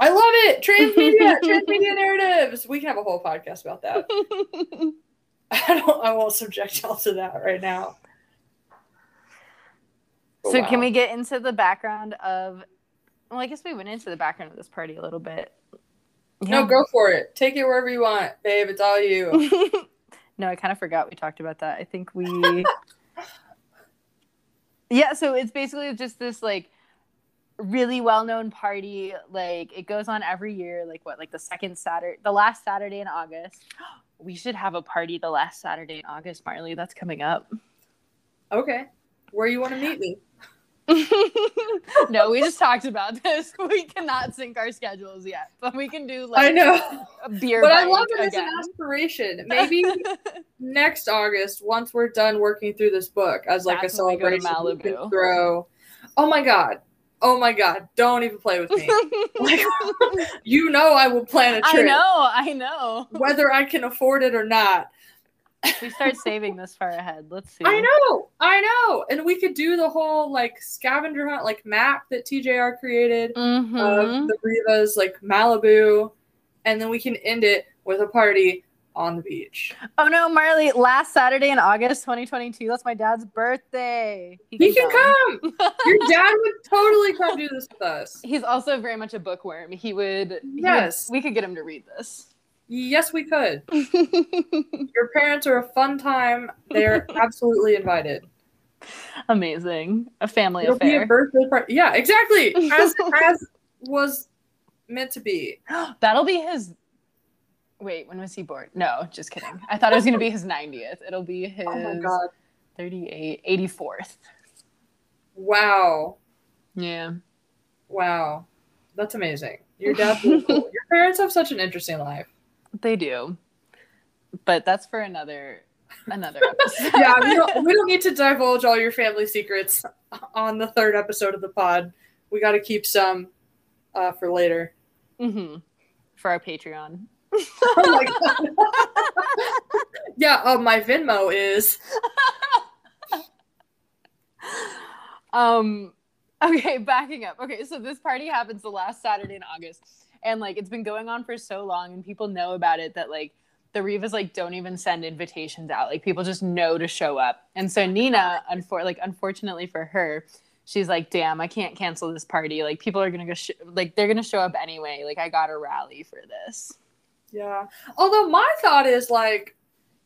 I love it. Transmedia, transmedia narratives. We can have a whole podcast about that. I don't. I won't subject y'all to that right now. But so oh, wow. can we get into the background of well, I guess we went into the background of this party a little bit. No, go for it. Take it wherever you want, babe. It's all you. no, I kind of forgot we talked about that. I think we Yeah, so it's basically just this like really well-known party like it goes on every year like what like the second Saturday the last Saturday in August. We should have a party the last Saturday in August, Marley. That's coming up. Okay. Where you want to meet me? no, we just talked about this. We cannot sync our schedules yet, but we can do like I know, a beer. but I love it as an aspiration. Maybe next August, once we're done working through this book, as like That's a we celebration, we can throw. Oh my god! Oh my god! Don't even play with me. Like, you know, I will plan a trip, I know, I know. whether I can afford it or not. We start saving this far ahead. Let's see. I know, I know, and we could do the whole like scavenger hunt, like map that TJR created. Mhm. of the Rivas, like Malibu, and then we can end it with a party on the beach. Oh no, Marley! Last Saturday in August 2022. That's my dad's birthday. He can come. Your dad would totally come do this with us. He's also very much a bookworm. He would. he would- Yes. we could get him to read this. Yes, we could. Your parents are a fun time. They're absolutely invited. Amazing. A family It'll be a affair. birthday party. Yeah, exactly. As as was meant to be. That'll be his. Wait, when was he born? No, just kidding. I thought it was going to be his 90th. It'll be his Oh my god. 38, 84th. Wow. Yeah. Wow. That's amazing. Your really cool. Your parents have such an interesting life. They do. But that's for another another episode. yeah, we don't, we don't need to divulge all your family secrets on the third episode of the pod. We got to keep some uh, for later. hmm For our Patreon. Oh yeah, oh, my Venmo is. um okay backing up. Okay so this party happens the last saturday in august and like it's been going on for so long and people know about it that like the Rivas like don't even send invitations out. Like people just know to show up. And so nina unfor- like unfortunately for her she's like damn i can't cancel this party. Like people are gonna go sh- like they're gonna show up anyway. Like i gotta rally for this Yeah. Although my thought is like,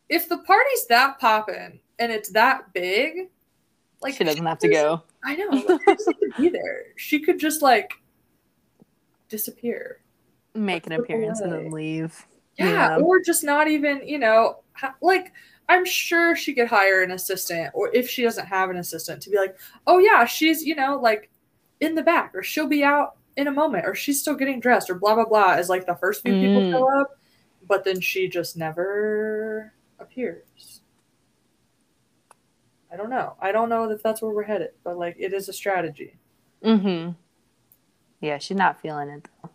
if the party's that poppin' and it's that big, like she doesn't have to go I know. Like, she to be there. She could just like disappear. make an appearance and then leave Yeah, Yeah. or just not even, you know, ha- like I'm sure she could hire an assistant, or if she doesn't have an assistant, to be like, oh yeah, she's, you know, like in the back, or she'll be out in a moment, or she's still getting dressed, or blah blah blah, is like the first few people Mm. show up, but then she just never appears. I don't know. I don't know if that's where we're headed, but like it is a strategy. mm-hmm yeah she's not feeling it though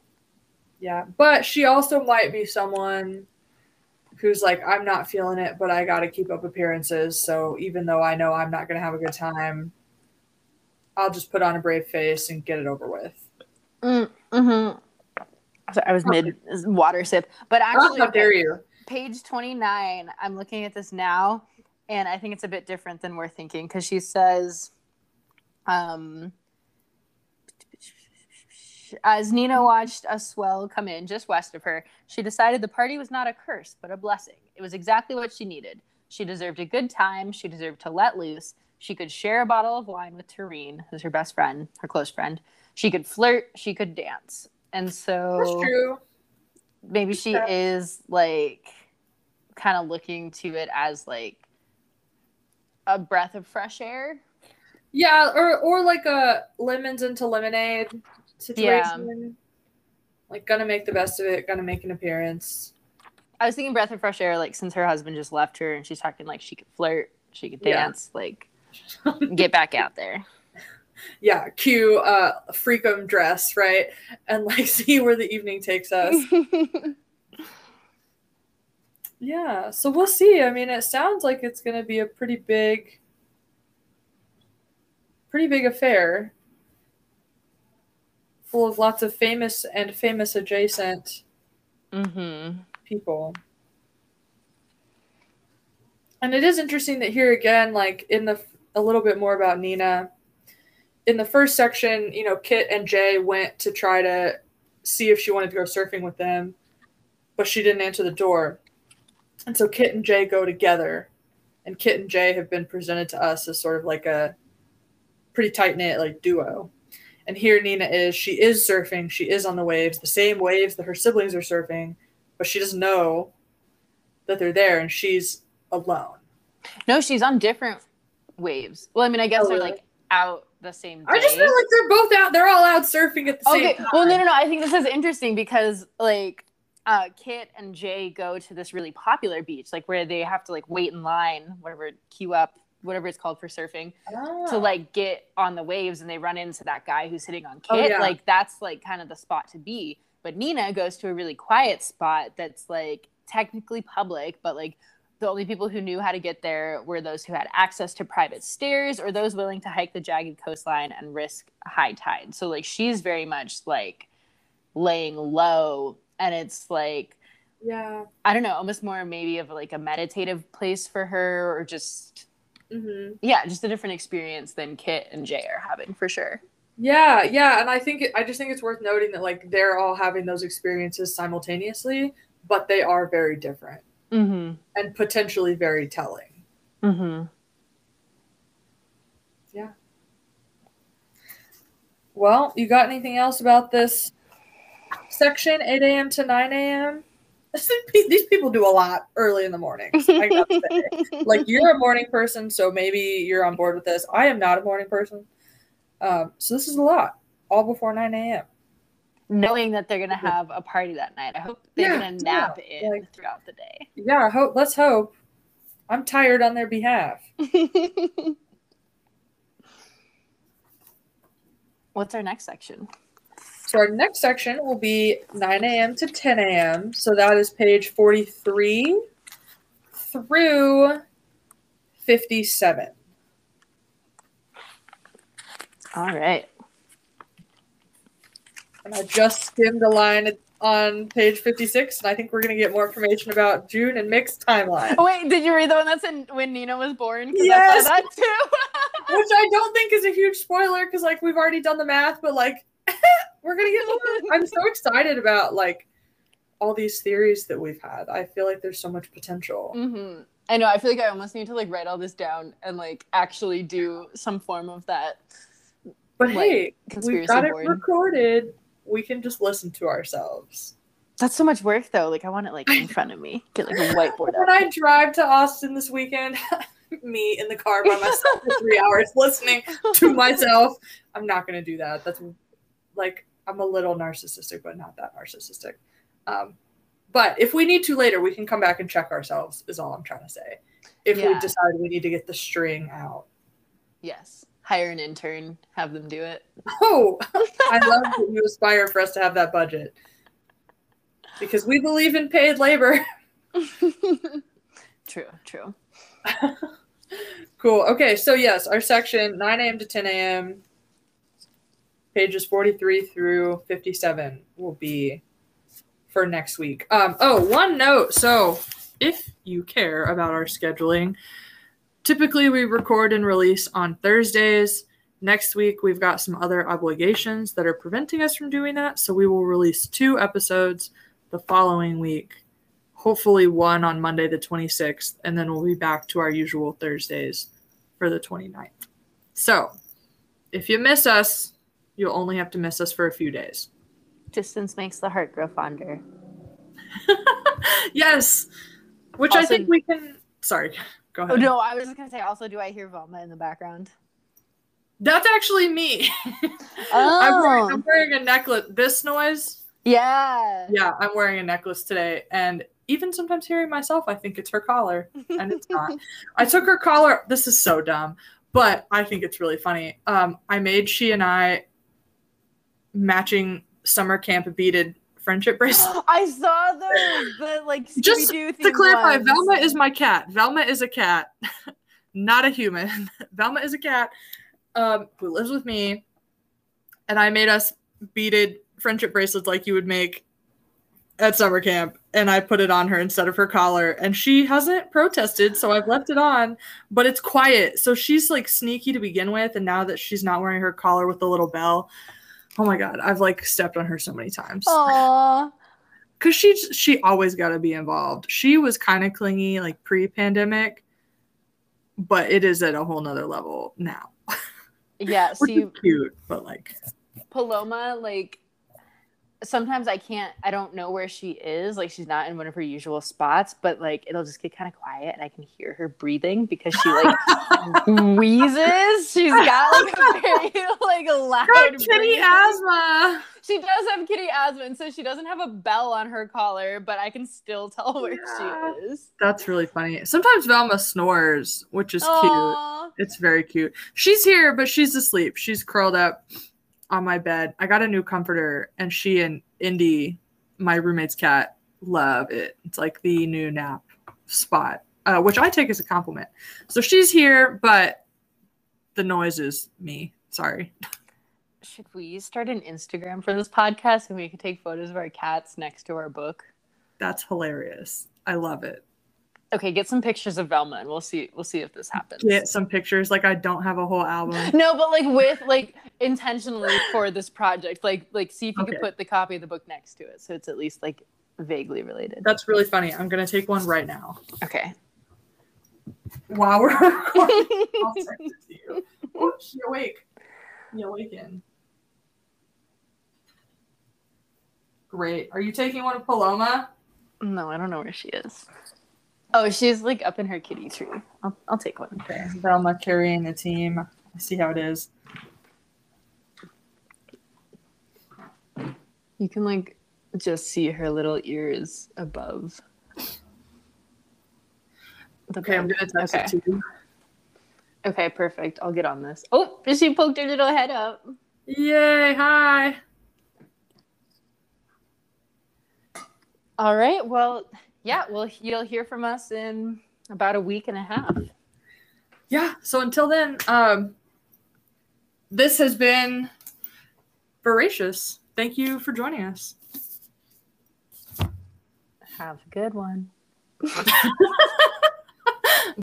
Yeah, but she also might be someone who's like, I'm not feeling it, but I got to keep up appearances. So even though I know I'm not going to have a good time, I'll just put on a brave face and get it over with. Mm-hmm. So I was mid water sip, but actually, how dare you? page twenty nine. I'm looking at this now, and I think it's a bit different than we're thinking because she says, um, As Nina watched a swell come in just west of her, she decided the party was not a curse, but a blessing. It was exactly what she needed. She deserved a good time. She deserved to let loose. She could share a bottle of wine with Tareen, who's her best friend, her close friend. She could flirt. She could dance. And so That's true. maybe she Yeah. is like kind of looking to it as like a breath of fresh air. Yeah, or or like a lemons into lemonade situation. Yeah. Like gonna make the best of it, gonna make an appearance. I was thinking breath of fresh air, like since her husband just left her and she's talking like she could flirt, she could Yeah. dance, like get back out there. Yeah, cue uh freakum dress, right? And like see where the evening takes us. Yeah, so we'll see. I mean, it sounds like it's going to be a pretty big, pretty big affair, full of lots of famous and famous adjacent mm-hmm. people. And it is interesting that here again, like in the a little bit more about Nina. In the first section, you know, Kit and Jay went to try to see if she wanted to go surfing with them, but she didn't answer the door. And so Kit and Jay go together, and Kit and Jay have been presented to us as sort of like a pretty tight knit like duo. And here Nina is, she is surfing, she is on the waves, the same waves that her siblings are surfing, but she doesn't know that they're there and she's alone. No, she's on different waves. Well, I mean, I guess Oh, they're really? like out the same day. I just feel like they're both out, they're all out surfing at the okay. same time. Well, no, no, no. I think this is interesting because like uh, Kit and Jay go to this really popular beach, like where they have to like wait in line, whatever, queue up, whatever it's called for surfing, Ah. to like get on the waves, and they run into that guy who's hitting on Kit. Oh, yeah. Like that's like kind of the spot to be. But Nina goes to a really quiet spot that's like technically public, but like the only people who knew how to get there were those who had access to private stairs or those willing to hike the jagged coastline and risk high tide. So like she's very much like laying low and it's like yeah. I don't know, almost more maybe of like a meditative place for her or just hmm yeah, just a different experience than Kit and Jay are having for sure. Yeah, yeah, and I think it, I just think it's worth noting that like they're all having those experiences simultaneously, but they are very different Mm-hmm. and potentially very telling. Mm-hmm. Yeah. Well, you got anything else about this section, 8 a.m. to 9 a.m.? These people do a lot early in the morning. I gotta say. like you're a morning person, so maybe you're on board with this. I am not a morning person, um, so this is a lot, all before 9 a.m. Knowing that they're gonna have a party that night. I hope they're Yeah, gonna nap yeah, in like- throughout the day. Yeah, hope. Let's hope. I'm tired on their behalf. What's our next section? So our next section will be 9 a.m. to 10 a.m. So that is page 43 through 57. All right. And I just skimmed a line on page 56, and I think we're going to get more information about June and Mick's timeline, Oh wait, did you read the one that's in when Nina was born? Yes! I saw that too. which I don't think is a huge spoiler because, like, we've already done the math, but, like, we're going to get more. I'm so excited about, like, all these theories that we've had. I feel like there's so much potential. hmm I know. I feel like I almost need to like write all this down and like actually do some form of that But like, hey, we've got it recorded. We can just listen to ourselves. That's so much work though. Like I want it like in front of me. Get like a whiteboard When. I drive to Austin this weekend, me in the car by myself for three hours listening to myself, I'm not going to do that. That's like, I'm a little narcissistic, but not that narcissistic. Um, but if we need to later, we can come back and check ourselves, is all I'm trying to say. If we decide we need to get the string out. Yes. Hire an intern, have them do it. Oh, I love that you aspire for us to have that budget because we believe in paid labor. true, true. cool. Okay, so yes, our section 9 a.m. to 10 a.m. pages 43 through 57 will be for next week. Um, oh, one note. So, if you care about our scheduling, typically we record and release on Thursdays. Next week, we've got some other obligations that are preventing us from doing that. So we will release two episodes the following week. Hopefully, one on Monday, the 26th, and then we'll be back to our usual Thursdays for the 29th. So if you miss us, you'll only have to miss us for a few days. Distance makes the heart grow fonder. yes. Which I think we can. Sorry, go Oh, no, I was just gonna say. Also, do I hear Velma in the background? That's actually me. Oh. I'm, wearing, I'm wearing a necklace. This noise, Yeah. yeah, I'm wearing a necklace today. And even sometimes hearing myself, I think it's her collar, and it's not. I took her collar. This is so dumb, but I think it's really funny. Um, I made she and I matching summer camp beaded friendship bracelet. I saw those. The like Just to clarify, ones. Velma is my cat. Velma is a cat, not a human. Velma is a cat um, who lives with me, and I made us beaded friendship bracelets like you would make at summer camp, and I put it on her instead of her collar, and she hasn't protested, so I've left it on, but it's quiet, so she's like sneaky to begin with, and now that she's not wearing her collar with the little bell. Oh my god, I've like stepped on her so many times Aw. because she she always got to be involved. She was kind of clingy like pre-pandemic, but it is at a whole nother level now. Yeah. See, cute, but like Paloma, like sometimes I can't I don't know where she is. Like she's not in one of her usual spots, but like it'll just get kind of quiet and I can hear her breathing because she like wheezes. She's got like a very like loud kitty asthma. She does have kitty asthma, and so she doesn't have a bell on her collar, but I can still tell where Yeah. she is. That's really funny. Sometimes Velma snores, which is cute. It's very cute. She's here, but she's asleep. She's curled up on my bed. I got a new comforter, and she and Indy, my roommate's cat, love it. It's like the new nap spot, uh, which I take as a compliment. So she's here, but the noise is me. Sorry. Should we start an Instagram for this podcast and we could take photos of our cats next to our book? That's hilarious. I love it. Okay, get some pictures of Velma and we'll see we'll see if this happens. Get some pictures. Like I don't have a whole album. No, but like with like intentionally for this project. Like like see if you Okay. could put the copy of the book next to it so it's at least like vaguely related. That's really funny. I'm gonna take one right now. Okay. While we're recording, I'll send it to you. Oh, she awake. You awaken. Great. Are you taking one of Paloma? No, I don't know where she is. Oh, she's like up in her kitty tree. I'll, I'll take one. Okay. Velma carrying the team. I see how it is. You can like just see her little ears above. The Okay, I'm gonna text Okay. it to you. Okay, perfect. I'll get on this. Oh, she poked her little head up. Yay! Hi. All right. Well, yeah. Well, you'll hear from us in about a week and a half. Yeah. So until then, um, this has been voracious. Thank you for joining us. Have a good one.